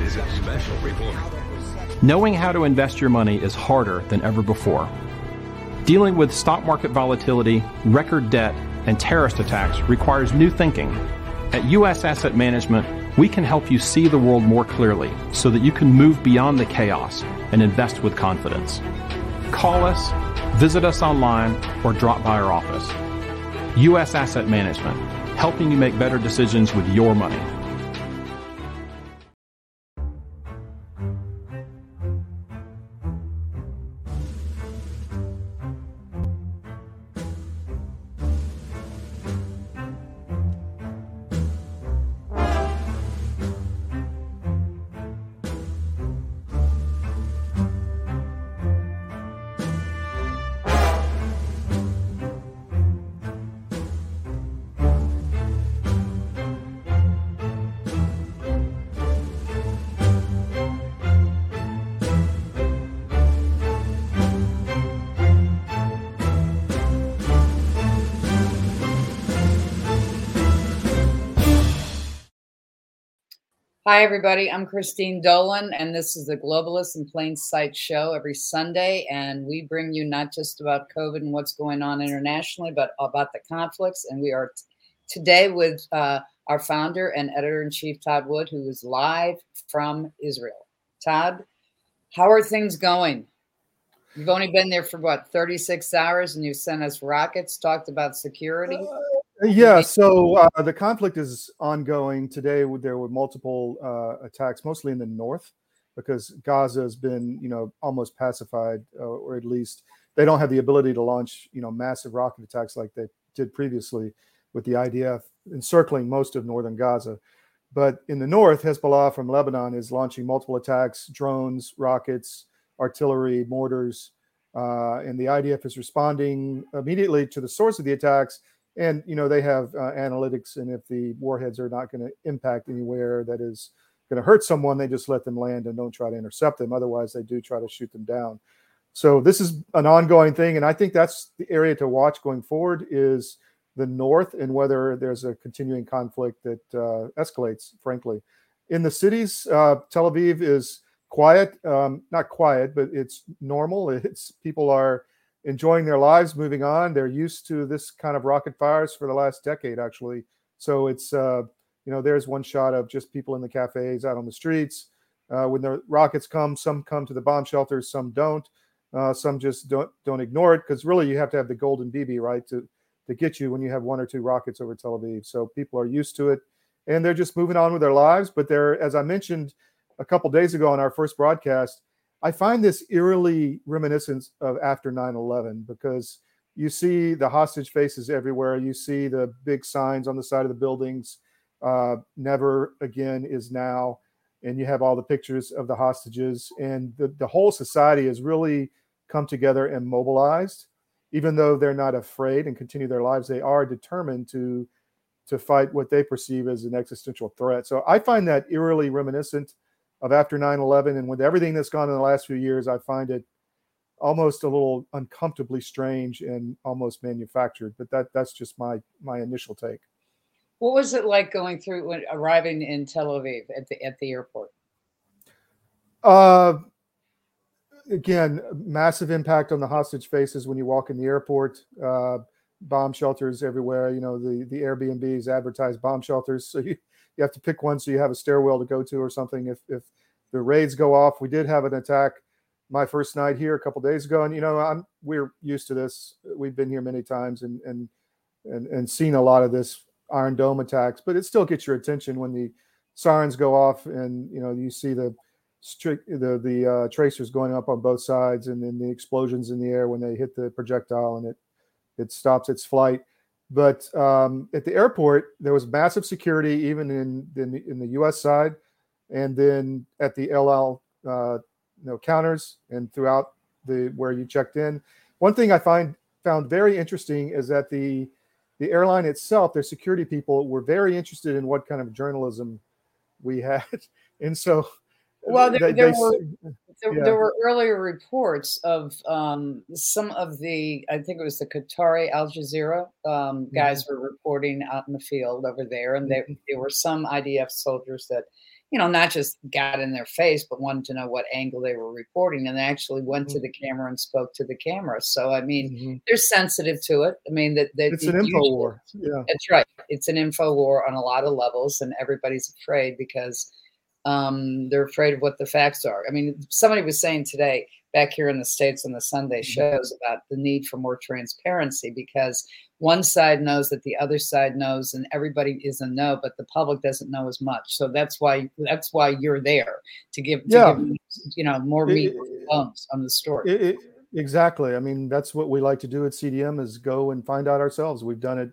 is a special report. Knowing how to invest your money is harder than ever before. Dealing with stock market volatility, record debt, and terrorist attacks requires new thinking. At U.S. Asset Management, we can help you see the world more clearly so that you can move beyond the chaos and invest with confidence. Call us, visit us online, or drop by our office. U.S. Asset Management, helping you make better decisions with your money. Hi, everybody. I'm Christine Dolan, and this is the Globalist in Plain Sight show every Sunday. And we bring you not just about COVID and what's going on internationally, but about the conflicts. And we are t- today with uh, our founder and editor in chief, Todd Wood, who is live from Israel. Todd, how are things going? You've only been there for what, 36 hours, and you sent us rockets, talked about security. Uh, yeah, so uh, the conflict is ongoing. Today, there were multiple uh, attacks, mostly in the north, because Gaza has been, you know, almost pacified, uh, or at least they don't have the ability to launch, you know, massive rocket attacks like they did previously with the IDF encircling most of northern Gaza. But in the north, Hezbollah from Lebanon is launching multiple attacks, drones, rockets, artillery, mortars, uh, and the IDF is responding immediately to the source of the attacks and you know they have uh, analytics and if the warheads are not going to impact anywhere that is going to hurt someone they just let them land and don't try to intercept them. Otherwise they do try to shoot them down. So this is an ongoing thing and i think that's the area to watch going forward is the north and whether there's a continuing conflict that uh, escalates frankly. In the cities uh, tel aviv is quiet um, not quiet but it's normal. It's people are enjoying their lives, moving on. They're used to this kind of rocket fires for the last decade, actually. So it's uh, you know, there's one shot of just people in the cafes out on the streets. Uh, when the rockets come, some come to the bomb shelters, some don't. Uh, some just don't don't ignore it because really you have to have the golden BB right to to get you when you have one or two rockets over Tel Aviv. So people are used to it, and they're just moving on with their lives. But they're, as I mentioned a couple days ago on our first broadcast, I find this eerily reminiscent of after 9 11 because you see the hostage faces everywhere. You see the big signs on the side of the buildings. Uh, never again is now. And you have all the pictures of the hostages. And the, the whole society has really come together and mobilized. Even though they're not afraid and continue their lives, they are determined to to fight what they perceive as an existential threat. So I find that eerily reminiscent of after 9-11 and with everything that's gone in the last few years i find it almost a little uncomfortably strange and almost manufactured but that that's just my my initial take. What was it like going through when arriving in tel aviv at the at the airport? Uh again massive impact on the hostage faces when you walk in the airport. Uh bomb shelters everywhere you know the the airbnbs advertise bomb shelters so you you have to pick one so you have a stairwell to go to or something. If if the raids go off, we did have an attack my first night here a couple days ago, and you know I'm we're used to this. We've been here many times and and and and seen a lot of this Iron Dome attacks, but it still gets your attention when the sirens go off and you know you see the the the uh, tracers going up on both sides and then the explosions in the air when they hit the projectile and it it stops its flight but um, at the airport, there was massive security, even in in the, in the U.S. side, and then at the El Al uh, you know counters and throughout the where you checked in. One thing I find found very interesting is that the the airline itself, their security people were very interested in what kind of journalism we had, and so well, there, they, there they, were there, yeah. there, were earlier reports of um, some of the, I think it was the Qatari Al Jazeera um, guys mm-hmm. were reporting out in the field over there, and there, mm-hmm. there were some IDF soldiers that you know, not just got in their face, but wanted to know what angle they were reporting, and they actually went mm-hmm. to the camera and spoke to the camera. So, I mean, mm-hmm. they're sensitive to it. I mean, that, that it's an info war. Yeah, that's right. It's an info war on a lot of levels, and everybody's afraid because um, they're afraid of what the facts are. I mean, somebody was saying today back here in the states on the Sunday mm-hmm. shows about the need for more transparency because one side knows that the other side knows and everybody is a no but the public doesn't know as much so that's why that's why you're there to give, to yeah. give you know more meat on the story it, it, exactly i mean that's what we like to do at cdm is go and find out ourselves we've done it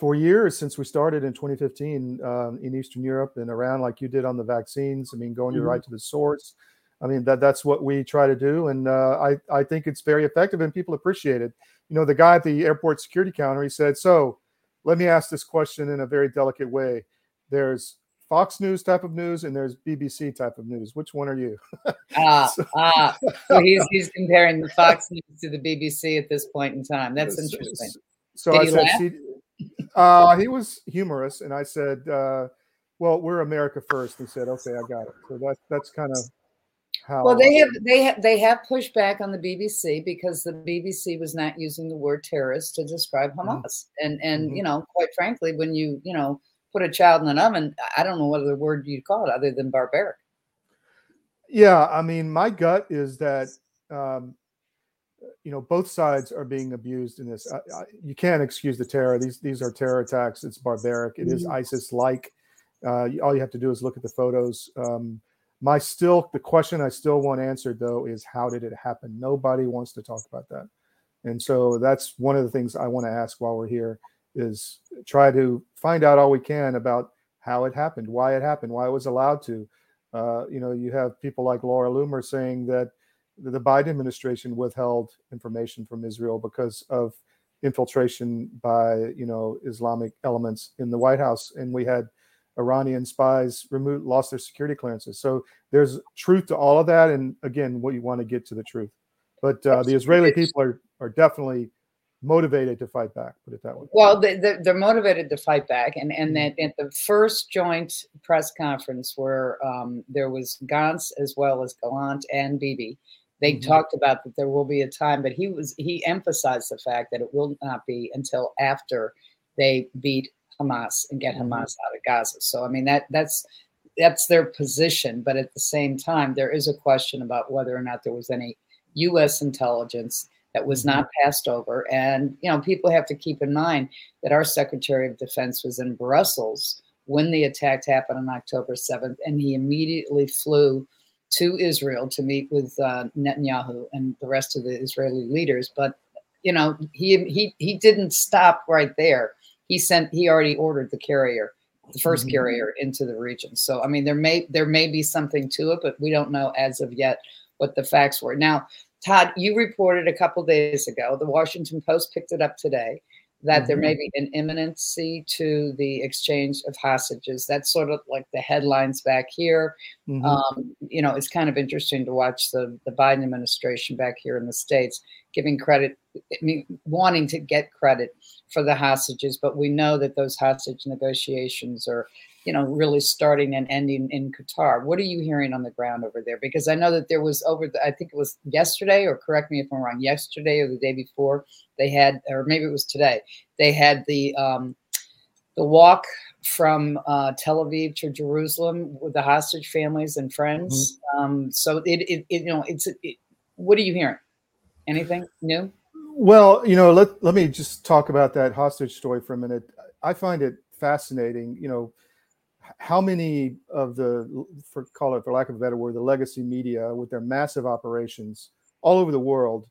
for years since we started in 2015 uh, in eastern europe and around like you did on the vaccines i mean going mm-hmm. right to the source I mean that that's what we try to do, and uh, I I think it's very effective, and people appreciate it. You know, the guy at the airport security counter, he said, "So, let me ask this question in a very delicate way. There's Fox News type of news, and there's BBC type of news. Which one are you?" ah, so, ah. So he's he's comparing the Fox News to the BBC at this point in time. That's interesting. So, Did I said, uh, he was humorous, and I said, uh, "Well, we're America first. He said, "Okay, I got it." So that that's kind of how well they have they have they have pushed back on the BBC because the BBC was not using the word terrorist to describe mm-hmm. Hamas. Mm-hmm. And and mm-hmm. you know, quite frankly, when you, you know, put a child in an oven, I don't know what other word you'd call it other than barbaric. Yeah, I mean, my gut is that um, you know both sides are being abused in this. I, I, you can't excuse the terror. These these are terror attacks. It's barbaric. It mm-hmm. is ISIS like. Uh, all you have to do is look at the photos. Um, my still the question I still want answered though is how did it happen? Nobody wants to talk about that. And so that's one of the things I want to ask while we're here is try to find out all we can about how it happened, why it happened, why it was allowed to. Uh, you know, you have people like Laura Loomer saying that the Biden administration withheld information from Israel because of infiltration by you know Islamic elements in the White House, and we had Iranian spies removed lost their security clearances. So there's truth to all of that, and again, what you want to get to the truth. But uh, the Israeli people are are definitely motivated to fight back. Put it that way. Well, they, are motivated to fight back, and and mm-hmm. that at the first joint press conference where um, there was Gantz as well as Gallant and Bibi, they mm-hmm. talked about that there will be a time, but he was he emphasized the fact that it will not be until after they beat Hamas and get mm-hmm. Hamas out of Gaza. So I mean that that's that's their position, but at the same time, there is a question about whether or not there was any U.S. intelligence that was not mm-hmm. passed over. And you know, people have to keep in mind that our Secretary of Defense was in Brussels when the attack happened on October 7th, and he immediately flew to Israel to meet with uh, Netanyahu and the rest of the Israeli leaders. But you know, he he he didn't stop right there he sent he already ordered the carrier the 1st mm-hmm. carrier into the region so i mean there may there may be something to it but we don't know as of yet what the facts were now todd you reported a couple days ago the washington post picked it up today that mm-hmm. there may be an imminency to the exchange of hostages. That's sort of like the headlines back here. Mm-hmm. Um, you know, it's kind of interesting to watch the, the Biden administration back here in the States giving credit, I mean, wanting to get credit for the hostages, but we know that those hostage negotiations are you know, really starting and ending in Qatar. What are you hearing on the ground over there? Because I know that there was over, the, I think it was yesterday, or correct me if I'm wrong, yesterday or the day before, they had, or maybe it was today, they had the um, the walk from uh, Tel Aviv to Jerusalem with the hostage families and friends. Mm-hmm. Um, so it, it, it, you know, it's. It, what are you hearing? Anything new? Well, you know, let let me just talk about that hostage story for a minute. I find it fascinating. You know how many of the for call it for lack of a better word the legacy media with their massive operations all over the world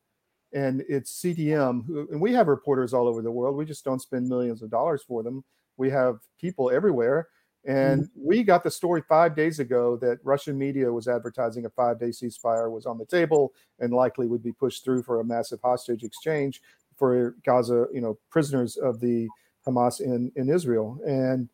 and it's cdm who, and we have reporters all over the world we just don't spend millions of dollars for them we have people everywhere and mm-hmm. we got the story five days ago that russian media was advertising a five day ceasefire was on the table and likely would be pushed through for a massive hostage exchange for gaza you know prisoners of the hamas in in israel and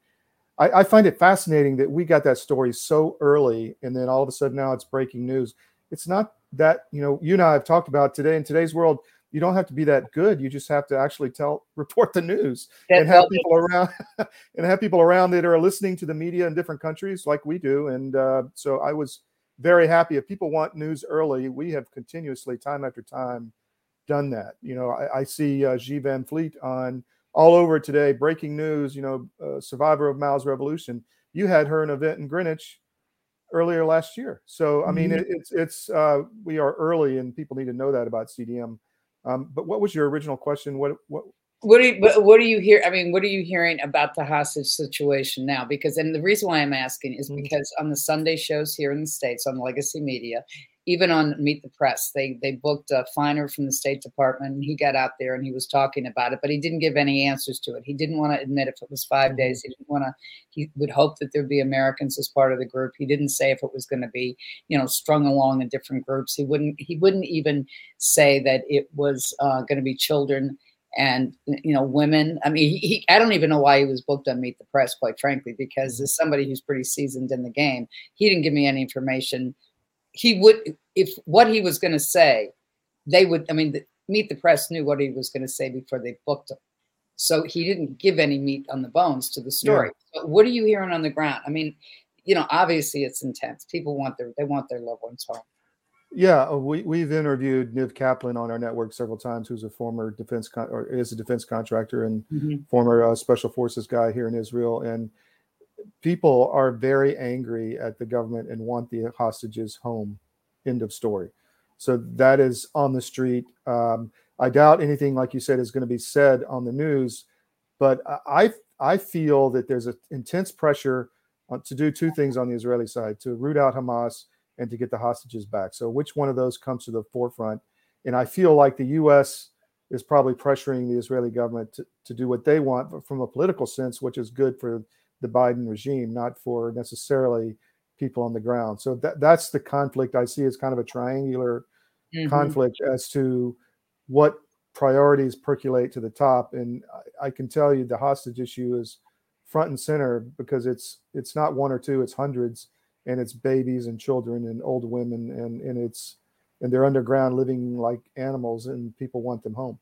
I, I, find it fascinating that we got that story so early, and then all of a sudden now it's breaking news. It's not that you know you and I have talked about today in today's world. You don't have to be that good. You just have to actually tell, report the news, That's and have people around, and have people around that are listening to the media in different countries, like we do. And uh, so I was very happy. If people want news early, we have continuously, time after time, done that. You know, I, I see uh, Xi Van Fleet on all over today, breaking news. You know, uh, survivor of Mao's revolution. You had her an event in Greenwich earlier last year. So I mean, mm-hmm. it, it's it's uh, we are early, and people need to know that about CDM. Um, but what was your original question? What what what do you what do you hear? I mean, what are you hearing about the hostage situation now? Because and the reason why I'm asking is mm-hmm. because on the Sunday shows here in the states on Legacy Media, even on Meet the Press, they they booked a Finer from the State Department. and he got out there and he was talking about it, but he didn't give any answers to it. He didn't want to admit if it was five mm-hmm. days. He didn't want to. He would hope that there'd be Americans as part of the group. He didn't say if it was going to be, you know, strung along in different groups. He wouldn't. He wouldn't even say that it was uh, going to be children and you know women i mean he, he, i don't even know why he was booked on meet the press quite frankly because as somebody who's pretty seasoned in the game he didn't give me any information he would if what he was going to say they would i mean the, meet the press knew what he was going to say before they booked him. So he didn't give any meat on the bones to the story. Yeah. but what are you hearing on the ground? I mean you know obviously it's intense. People want their they want their loved ones home. Yeah, uh, we we've interviewed Niv Kaplan on our network several times, who's a former defense con- or is a defense contractor and mm-hmm. former uh, special forces guy here in Israel, and people are very angry at the government and want the hostages home. End of story. So that is on the street. Um, I doubt anything like you said is going to be said on the news, but I I feel that there's an intense pressure to do two things on the Israeli side: to root out Hamas and to get the hostages back. So which one of those comes to the forefront? And I feel like the U.S. is probably pressuring the Israeli government to, to do what they want from a political sense, which is good for the Biden regime, not for necessarily people on the ground. So that that's the conflict I see as kind of a triangular mm-hmm. conflict as to what priorities percolate to the top. And I, I can tell you the hostage issue is front and center because it's it's not one or two, it's hundreds and it's babies and children and old women and and it's and they're underground living like animals and people want them home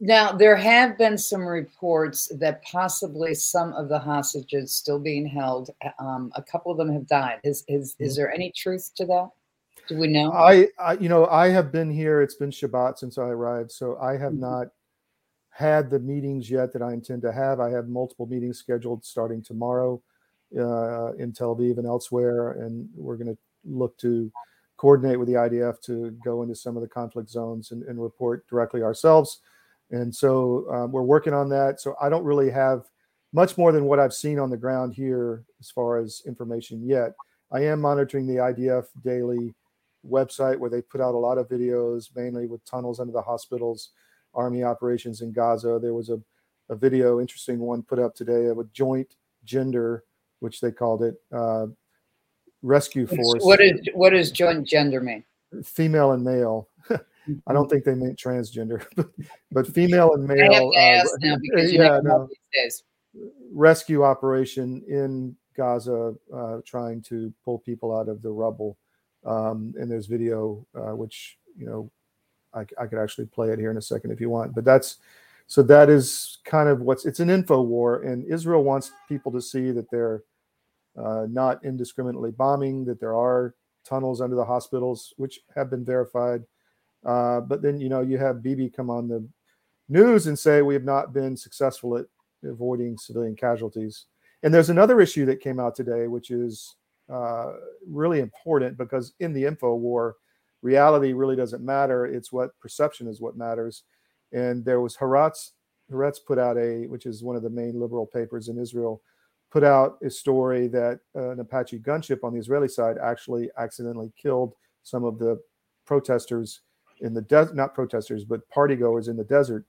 now there have been some reports that possibly some of the hostages still being held. Um, a couple of them have died. Is is, is there any truth to that? Do we know? I, I you know i have been here. It's been shabbat since i arrived so i have mm-hmm. not had the meetings yet that i intend to have. I have multiple meetings scheduled starting tomorrow uh, in Tel Aviv and elsewhere, and we're going to look to coordinate with the IDF to go into some of the conflict zones and, and report directly ourselves. And so um, we're working on that. So I don't really have much more than what I've seen on the ground here as far as information yet. I am monitoring the IDF daily website where they put out a lot of videos, mainly with tunnels under the hospitals, army operations in Gaza. There was a, a video, interesting one, put up today of a joint gender which they called it uh, rescue force. What is what does joint gender mean? Female and male. I don't think they meant transgender, but, but female and male. Uh, yeah, no, rescue operation in Gaza, uh, trying to pull people out of the rubble. Um, and there's video, uh, which you know, I, I could actually play it here in a second if you want. But that's so that is kind of what's it's an info war, and Israel wants people to see that they're uh, not indiscriminately bombing, that there are tunnels under the hospitals, which have been verified. Uh, but then, you know, you have Bibi come on the news and say we have not been successful at avoiding civilian casualties. And there's another issue that came out today, which is uh, really important because in the info war, reality really doesn't matter. It's what perception is what matters and there was Haaretz. Haaretz put out a, which is one of the main liberal papers in Israel, put out a story that uh, an Apache gunship on the Israeli side actually accidentally killed some of the protesters in the desert, not protesters, but party goers in the desert.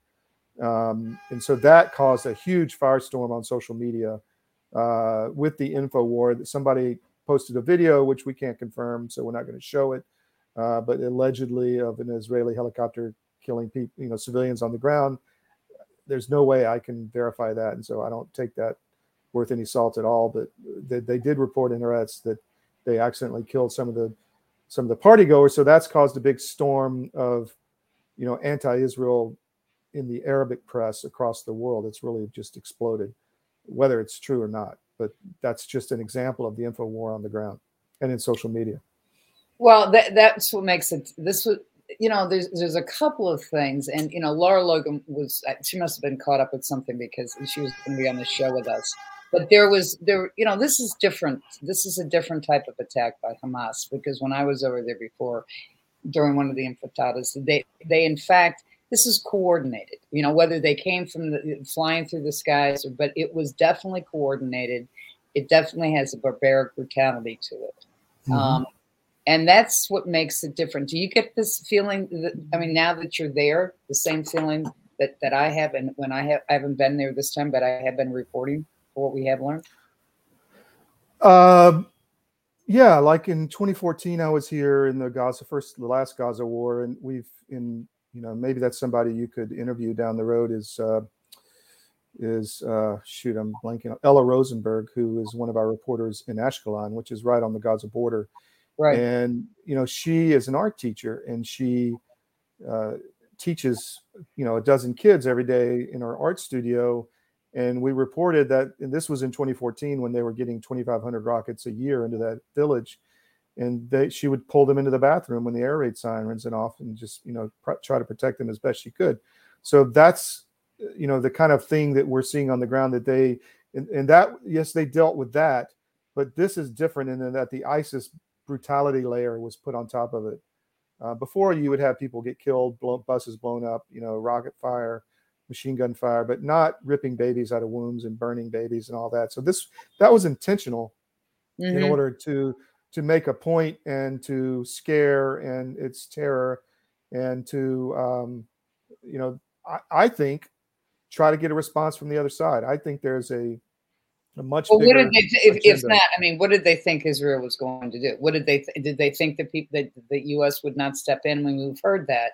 Um, and so that caused a huge firestorm on social media uh, with the info war that somebody posted a video, which we can't confirm, so we're not going to show it, uh, but allegedly of an Israeli helicopter killing people, you know, civilians on the ground. There's no way I can verify that, and so I don't take that worth any salt at all. But they, they did report in Haaretz that they accidentally killed some of the some of the party goers, so that's caused a big storm of you know, anti-Israel in the Arabic press across the world. It's really just exploded, whether it's true or not. But that's just an example of the info war on the ground and in social media. Well, that, that's what makes it. This was, you know, there's there's a couple of things, and you know, Lara Logan was uh, she must have been caught up with something because she was going to be on the show with us. But there was there, you know, this is different. This is a different type of attack by Hamas because when I was over there before, during one of the intifada's, they they in fact this is coordinated. You know, whether they came from the flying through the skies, or, but it was definitely coordinated. It definitely has a barbaric brutality to it. Mm-hmm. Um, and that's what makes it different. Do you get this feeling that I mean, now that you're there, the same feeling that that I have, and when I have I haven't been there this time, but I have been reporting for what we have learned. Uh, yeah, like in 2014, I was here in the Gaza first, the last Gaza war, and we've in you know maybe that's somebody you could interview down the road is uh, is uh, shoot I'm blanking on Ella Rosenberg, who is one of our reporters in Ashkelon, which is right on the Gaza border Right. And you know, she is an art teacher, and she uh, teaches you know a dozen kids every day in our art studio. And we reported that, and this was in 2014 when they were getting 2,500 rockets a year into that village, and they she would pull them into the bathroom when the air raid sirens went off, and just you know pr- try to protect them as best she could. So that's you know the kind of thing that we're seeing on the ground that they and, and that yes they dealt with that, but this is different in that the ISIS brutality layer was put on top of it. Uh, before you would have people get killed, buses blown up, you know, rocket fire, machine gun fire, but not ripping babies out of wombs and burning babies and all that. So this that was intentional mm-hmm. in order to to make a point and to scare and its terror and to um, you know I, I think try to get a response from the other side. I think there's a a much well, what did they if, if, not i mean what did they think israel was going to do what did they th- did they think that people that the us would not step in when we've heard that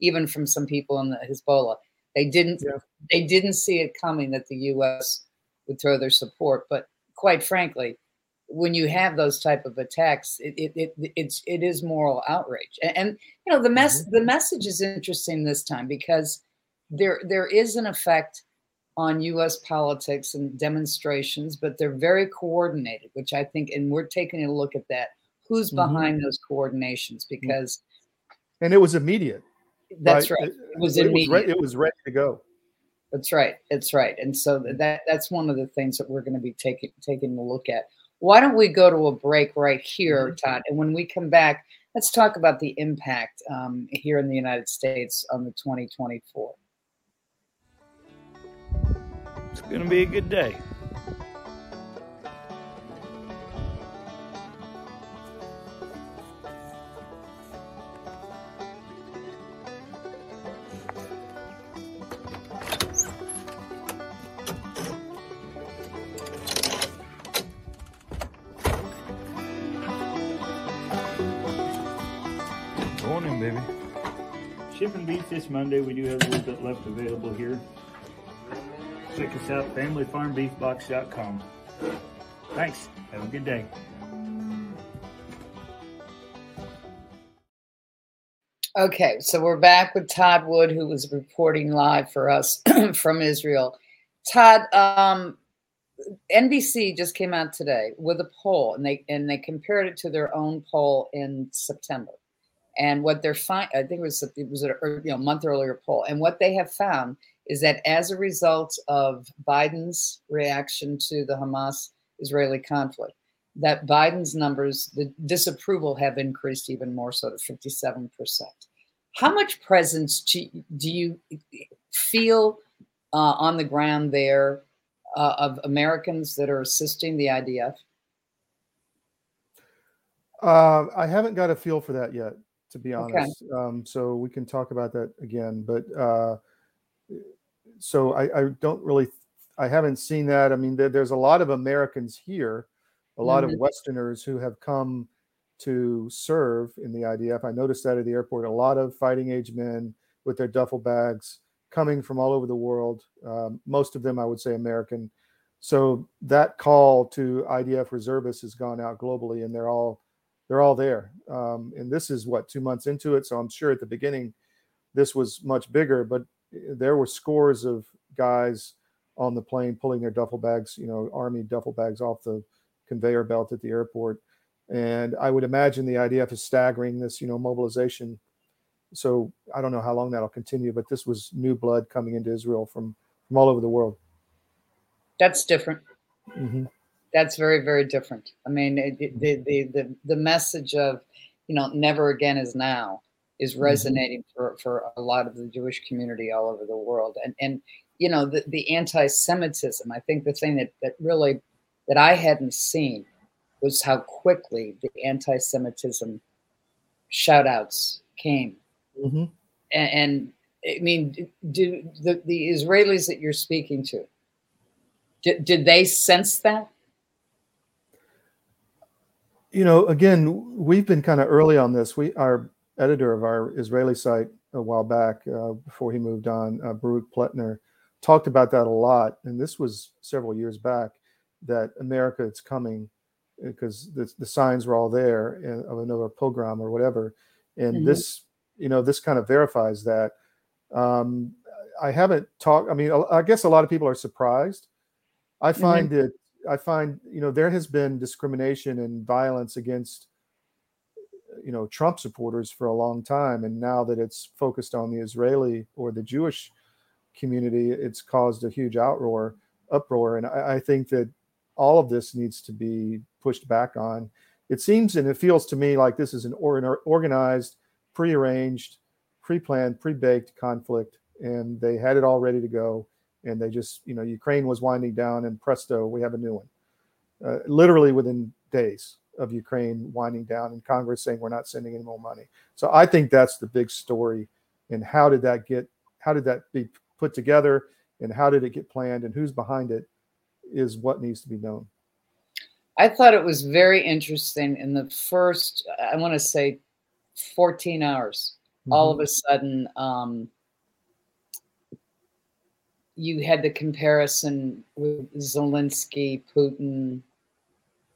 even from some people in the hezbollah they didn't yeah. they didn't see it coming that the us would throw their support but quite frankly when you have those type of attacks it, it, it it's it is moral outrage and, and you know the mess mm-hmm. the message is interesting this time because there there is an effect on US politics and demonstrations, but they're very coordinated, which I think, and we're taking a look at that. Who's mm-hmm. behind mm-hmm. those coordinations? Because and it was immediate. That's right. right. It was it immediate. Was re- it was ready to go. That's right. That's right. And so that that's one of the things that we're going to be taking taking a look at. Why don't we go to a break right here, mm-hmm. Todd? And when we come back, let's talk about the impact um, here in the United States on the 2024. It's going to be a good day. This Monday. We do have a little bit left available here. Check us out, familyfarmbeefbox.com. Thanks. Have a good day. Okay, so we're back with Todd Wood, who was reporting live for us from Israel. Todd, um, NBC just came out today with a poll, and they and they compared it to their own poll in September. And what they're finding, I think it was it was a you know month earlier poll, and what they have found is that as a result of Biden's reaction to the Hamas Israeli conflict, that Biden's numbers, the disapproval have increased even more so to 57%. How much presence do, you feel uh, on the ground there uh, of Americans that are assisting the IDF? Uh, I haven't got a feel for that yet, to be honest. Okay. Um, so we can talk about that again. But uh, so I, I, don't really, I haven't seen that. I mean, there, there's a lot of Americans here, a lot mm-hmm. of Westerners who have come to serve in the IDF. I noticed that at the airport, a lot of fighting age men with their duffel bags coming from all over the world. Um, most of them, I would say, American. So that call to IDF reservists has gone out globally, and they're all they're all there. Um, and this is what two months into it. So I'm sure at the beginning this was much bigger, but there were scores of guys on the plane pulling their duffel bags, you know, army duffel bags off the conveyor belt at the airport. And I would imagine the IDF is staggering this, you know, mobilization. So I don't know how long that'll continue, but this was new blood coming into Israel from from all over the world. That's different. Mm-hmm. That's very, very different. I mean, it, the, the the the message of, you know, never again is now is mm-hmm. resonating mm-hmm. for, for a lot of the Jewish community all over the world. And and you know, the, the anti-Semitism, I think the thing that, that really that I hadn't seen was how quickly the anti-Semitism shout outs came. Mm-hmm. And, and, I mean, do the, the Israelis that you're speaking to, did, did they sense that? You know, again, we've been kind of early on this. We, our editor of our Israeli site a while back, uh, before he moved on, uh, Baruch Pletner, talked about that a lot. And this was several years back that America, it's coming because the, the signs were all there uh, of another pogrom or whatever. And mm-hmm. this, you know, this kind of verifies that. Um, I haven't talked. I mean, I guess a lot of people are surprised. I mm-hmm. find mm-hmm. it. I find you know there has been discrimination and violence against you know Trump supporters for a long time, and now that it's focused on the Israeli or the Jewish community, it's caused a huge outroar, uproar, and I, I think that all of this needs to be pushed back on. It seems and it feels to me like this is an organized, prearranged, pre-planned, pre-baked conflict, and they had it all ready to go. And they just, you know, Ukraine was winding down, and presto, we have a new one. Uh, literally within days of Ukraine winding down, and Congress saying we're not sending any more money. So I think that's the big story. And how did that get? How did that be put together? And how did it get planned? And who's behind it? Is what needs to be known. I thought it was very interesting in the first, I want to say 14 hours. Mm-hmm. All of a sudden, um, you had the comparison with Zelensky, Putin,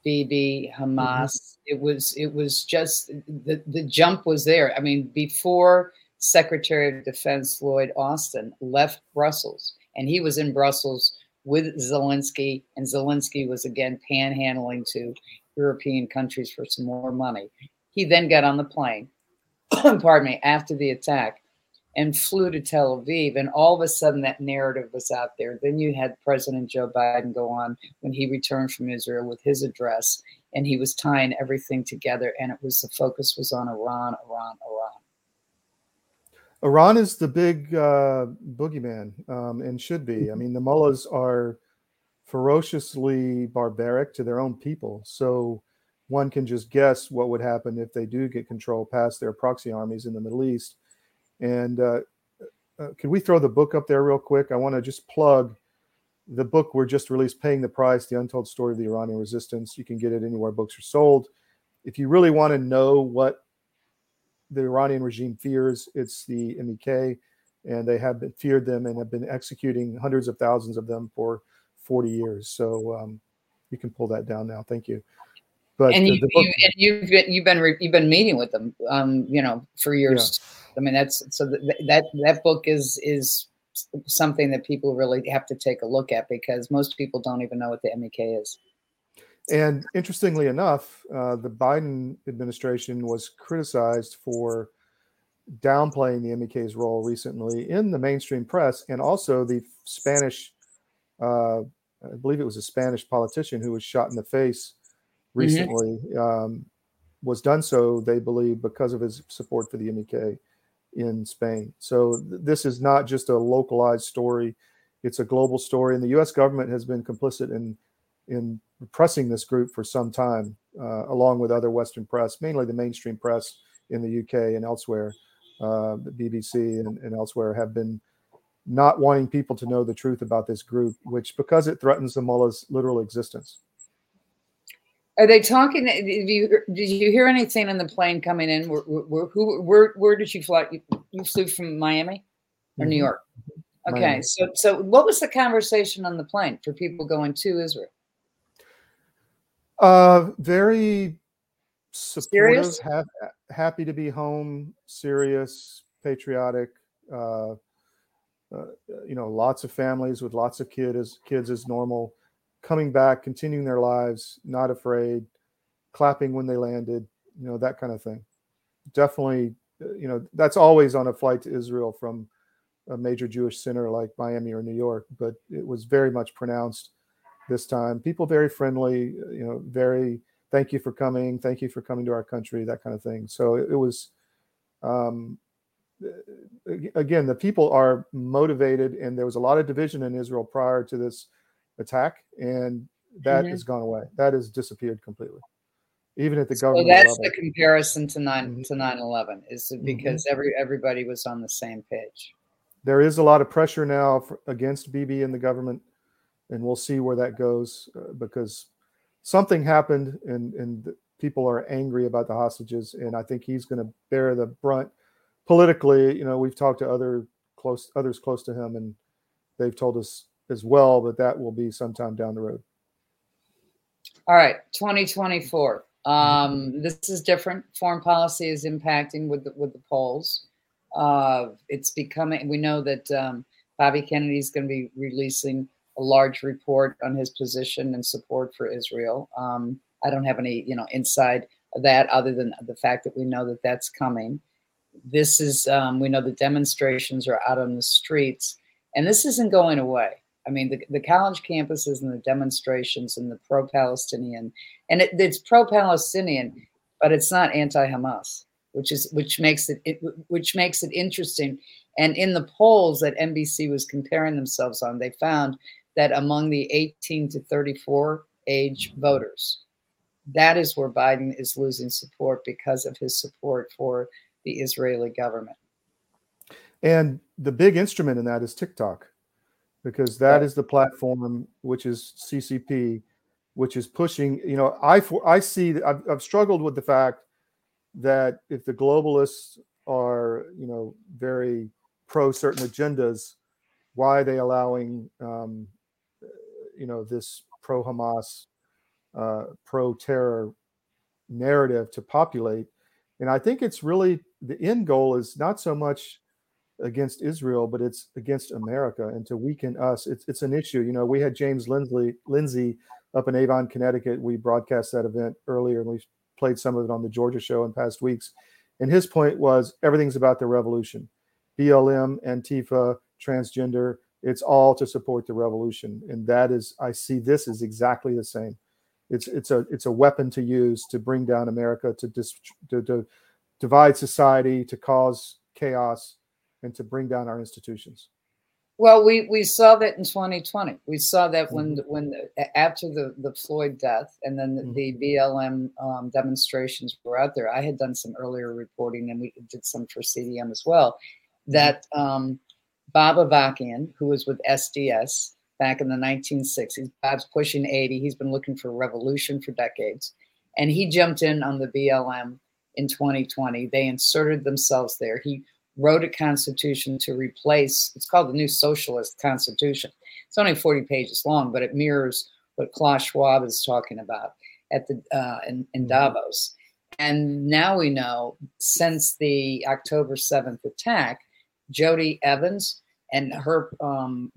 Bibi, Hamas. Mm-hmm. It was it was just the the jump was there. I mean, before Secretary of Defense Lloyd Austin left Brussels, and he was in Brussels with Zelensky, and Zelensky was again panhandling to European countries for some more money. He then got on the plane, pardon me, after the attack and flew to Tel Aviv. And all of a sudden, that narrative was out there. Then you had President Joe Biden go on when he returned from Israel with his address, and he was tying everything together. And it was the focus was on Iran, Iran, Iran. Iran is the big uh, boogeyman um, and should be. I mean, the mullahs are ferociously barbaric to their own people. So one can just guess what would happen if they do get control past their proxy armies in the Middle East. And uh, uh, could we throw the book up there real quick? I want to just plug the book we're just released, Paying the Price The Untold Story of the Iranian Resistance. You can get it anywhere books are sold. If you really want to know what the Iranian regime fears. It's the MEK, and they have been feared them and have been executing hundreds of thousands of them for 40 years. So um, you can pull that down now. Thank you. But and, you, book, you, and you've been you've been you've been meeting with them, um, you know, for years. Yeah. I mean, that's so that that that book is is something that people really have to take a look at because most people don't even know what the MEK is. And interestingly enough, uh, the Biden administration was criticized for downplaying the MEK's role recently in the mainstream press, and also the Spanish, uh, I believe it was a Spanish politician who was shot in the face mm-hmm. recently, mm-hmm. um, was done so, they believe, because of his support for the MEK in Spain. So th- this is not just a localized story; it's a global story, and the U.S. government has been complicit in in repressing this group for some time, uh, along with other Western press, mainly the mainstream press in the UK and elsewhere. Uh, the BBC and, and, elsewhere have been not wanting people to know the truth about this group, which because it threatens the mullah's literal existence. Are they talking? Did you did you hear anything on the plane coming in? Where, where, who, where, where did you fly? You, you flew from Miami or mm-hmm. New York? Okay, Miami. so so what was the conversation on the plane for people going to Israel? Uh, very supportive, ha- happy to be home, serious, patriotic. Uh, uh, you know, lots of families with lots of kids, kids as normal, coming back, continuing their lives, not afraid, clapping when they landed, you know, that kind of thing. Definitely, uh, you know, that's always on a flight to Israel from a major Jewish center like Miami or New York, but it was very much pronounced this time. People very friendly, uh, you know, very thank you for coming, thank you for coming to our country, that kind of thing. So it, it was, um, again, the people are motivated, and there was a lot of division in Israel prior to this attack, and that mm-hmm. has gone away. That has disappeared completely. Even at the so government. that's level. the comparison to 9 mm-hmm. to 9-11 is mm-hmm. because mm-hmm. every everybody was on the same page. There is a lot of pressure now for, against Bibi and the government, and we'll see where that goes uh, because something happened, and and people are angry about the hostages, and I think he's going to bear the brunt politically, you know, we've talked to other close others close to him, and they've told us as well but that will be sometime down the road. All right, 2024. Um, this is different. Foreign policy is impacting with the, with the polls. Uh, it's becoming. We know that um, Bobby Kennedy is going to be releasing a large report on his position and support for Israel. Um, I don't have any, you know, inside that other than the fact that we know that that's coming this is um, we know the demonstrations are out on the streets and this isn't going away i mean the, the college campuses and the demonstrations and the pro-palestinian and it, it's pro-palestinian but it's not anti-hamas which is which makes it, it which makes it interesting and in the polls that nbc was comparing themselves on they found that among the 18 to 34 age voters that is where biden is losing support because of his support for the Israeli government. And the big instrument in that is TikTok, because that is the platform which is CCP, which is pushing. You know, I I see I've, I've struggled with the fact that if the globalists are you know very pro certain agendas, why are they allowing um, you know this pro Hamas, uh, pro terror narrative to populate? And I think it's really the end goal is not so much against Israel, but it's against America and to weaken us. It's it's an issue. You know, we had James Lindsay Lindsay up in Avon, Connecticut. We broadcast that event earlier, and we played some of it on the Georgia show in past weeks. And his point was everything's about the revolution. BLM, Antifa, transgender, it's all to support the revolution. And that is, I see this as exactly the same. It's it's a it's a weapon to use to bring down America, to dis, to, to divide society, to cause chaos, and to bring down our institutions. Well, we, we saw that in 2020. We saw that when mm-hmm. when after the, the Floyd death and then the, mm-hmm. the BLM um, demonstrations were out there. I had done some earlier reporting and we did some for CDM as well. Mm-hmm. That um, Bob Avakian, who was with SDS back in the 1960s, Bob's pushing 80. He's been looking for revolution for decades, and he jumped in on the BLM in 2020. They inserted themselves there. He wrote a constitution to replace, it's called the New Socialist Constitution. It's only 40 pages long, but it mirrors what Klaus Schwab is talking about at the uh, in, in mm-hmm. Davos. And now we know since the October 7th attack, Jodie Evans and her um,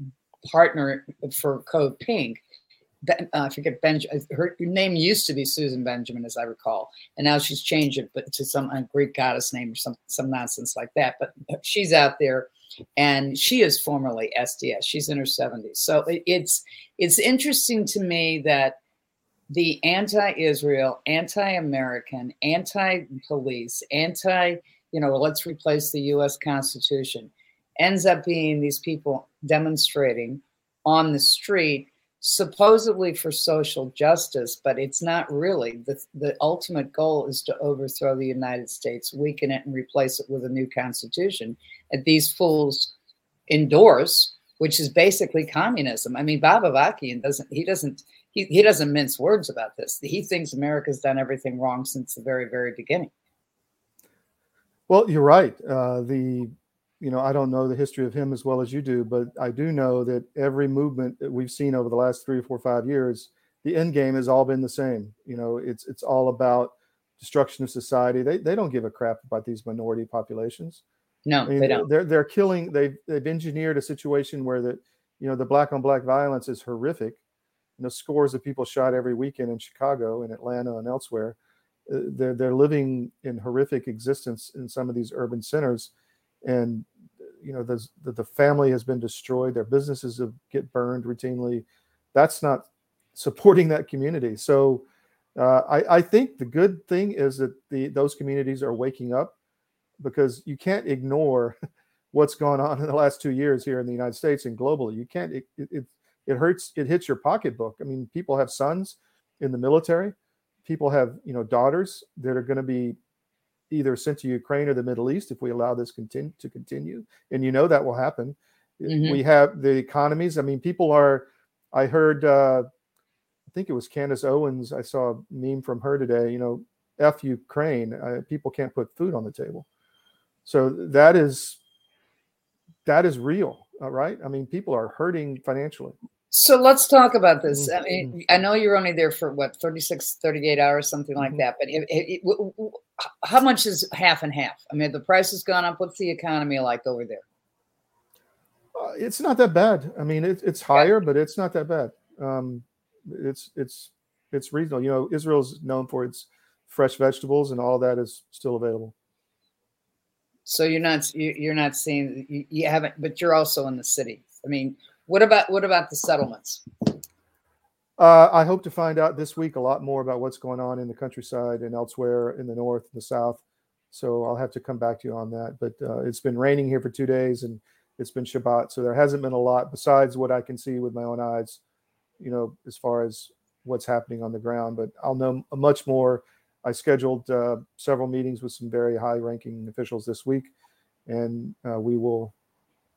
partner for Code Pink uh, I forget Benjamin. Uh, her name used to be Susan Benjamin, as I recall, and now she's changed it, but to some Greek goddess name or some some nonsense like that. But she's out there, and she is formerly SDS. She's in her seventies, so it, it's it's interesting to me that the anti-Israel, anti-American, anti-police, anti you know let's replace the U.S. Constitution ends up being these people demonstrating on the street supposedly for social justice, but it's not really. The, the ultimate goal is to overthrow the United States, weaken it, and replace it with a new constitution. And these fools endorse, which is basically communism. I mean, Bob Avakian doesn't, he doesn't, he, he doesn't mince words about this. He thinks America's done everything wrong since the very, very beginning. Well, you're right. Uh, the you know, I don't know the history of him as well as you do, but I do know that every movement that we've seen over the last three or four, five years, the end game has all been the same. You know, it's it's all about destruction of society. They they don't give a crap about these minority populations. No, I mean, they don't. They're they're killing. They've they've engineered a situation where the you know the black on black violence is horrific. You know, scores of people shot every weekend in Chicago and Atlanta and elsewhere. Uh, they're they're living in horrific existence in some of these urban centers, and you know the the family has been destroyed. Their businesses have get burned routinely. That's not supporting that community. So. Uh, I, I think the good thing is that the those communities are waking up because you can't ignore what's gone on in the last two years here in the United States and globally. You can't. It it, it hurts. It hits your pocketbook. I mean, people have sons in the military. People have you know daughters that are going to be either sent to Ukraine or the Middle East if we allow this continue to continue. And you know that will happen. Mm-hmm. We have the economies. I mean, people are. I heard. Uh, I think it was Candace Owens. I saw a meme from her today. You know, F Ukraine. Uh, people can't put food on the table. So that is that is real, right? I mean, people are hurting financially. So let's talk about this. I mean, mm-hmm. I know you're only there for what 36, 38 hours, something like mm-hmm. that. But it, it, it, how much is half and half? I mean, the price has gone up. What's the economy like over there? Uh, it's not that bad. I mean, it, it's higher, but it's not that bad. Um, it's it's it's reasonable. You know, Israel's known for its fresh vegetables, and all that is still available. So you're not you're not seeing you, you haven't, but you're also in the city. I mean, what about what about the settlements? Uh, I hope to find out this week a lot more about what's going on in the countryside and elsewhere in the north and the south. So I'll have to come back to you on that. But uh, it's been raining here for two days and it's been Shabbat, so there hasn't been a lot besides what I can see with my own eyes. You know, as far as what's happening on the ground. But I'll know much more I scheduled uh, several meetings with some very high ranking officials this week, and uh, we will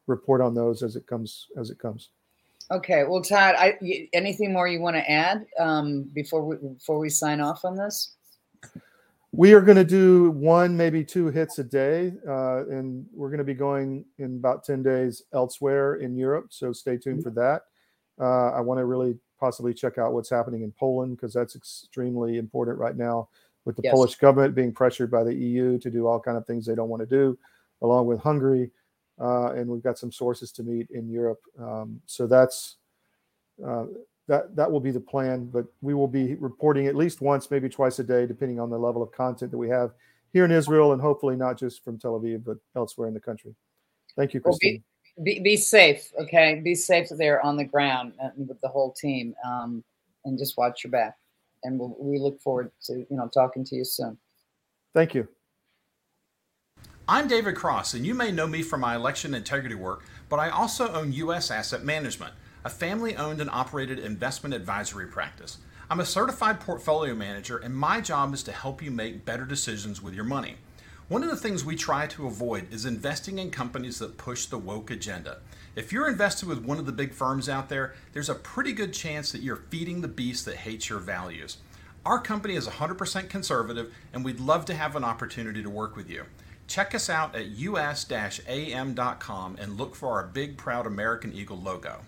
report on those as it comes as it comes. Okay. Well, Todd, I, anything more you want to add um, before we before we sign off on this? We are going to do one, maybe two hits a day, uh, and we're going to be going in about ten days elsewhere in Europe. So stay tuned for that. Uh, I want to really possibly check out what's happening in Poland because that's extremely important right now with the yes. Polish government being pressured by the EU to do all kind of things they don't want to do, along with Hungary, uh, and we've got some sources to meet in Europe. Um, so that's uh, that that will be the plan. But we will be reporting at least once, maybe twice a day, depending on the level of content that we have here in Israel, and hopefully not just from Tel Aviv, but elsewhere in the country. Thank you, Christine. Well, be, be, be, safe, okay? Be safe there on the ground with the whole team, um, and just watch your back and we'll, we look forward to you know talking to you soon. Thank you. I'm David Cross, and you may know me from my election integrity work, but I also own U.S. Asset Management, a family owned and operated investment advisory practice. I'm a certified portfolio manager, and my job is to help you make better decisions with your money. One of the things we try to avoid is investing in companies that push the woke agenda. If you're invested with one of the big firms out there, there's a pretty good chance that you're feeding the beast that hates your values. Our company is 100% conservative, and we'd love to have an opportunity to work with you. Check us out at us-am.com and look for our big, proud American Eagle logo.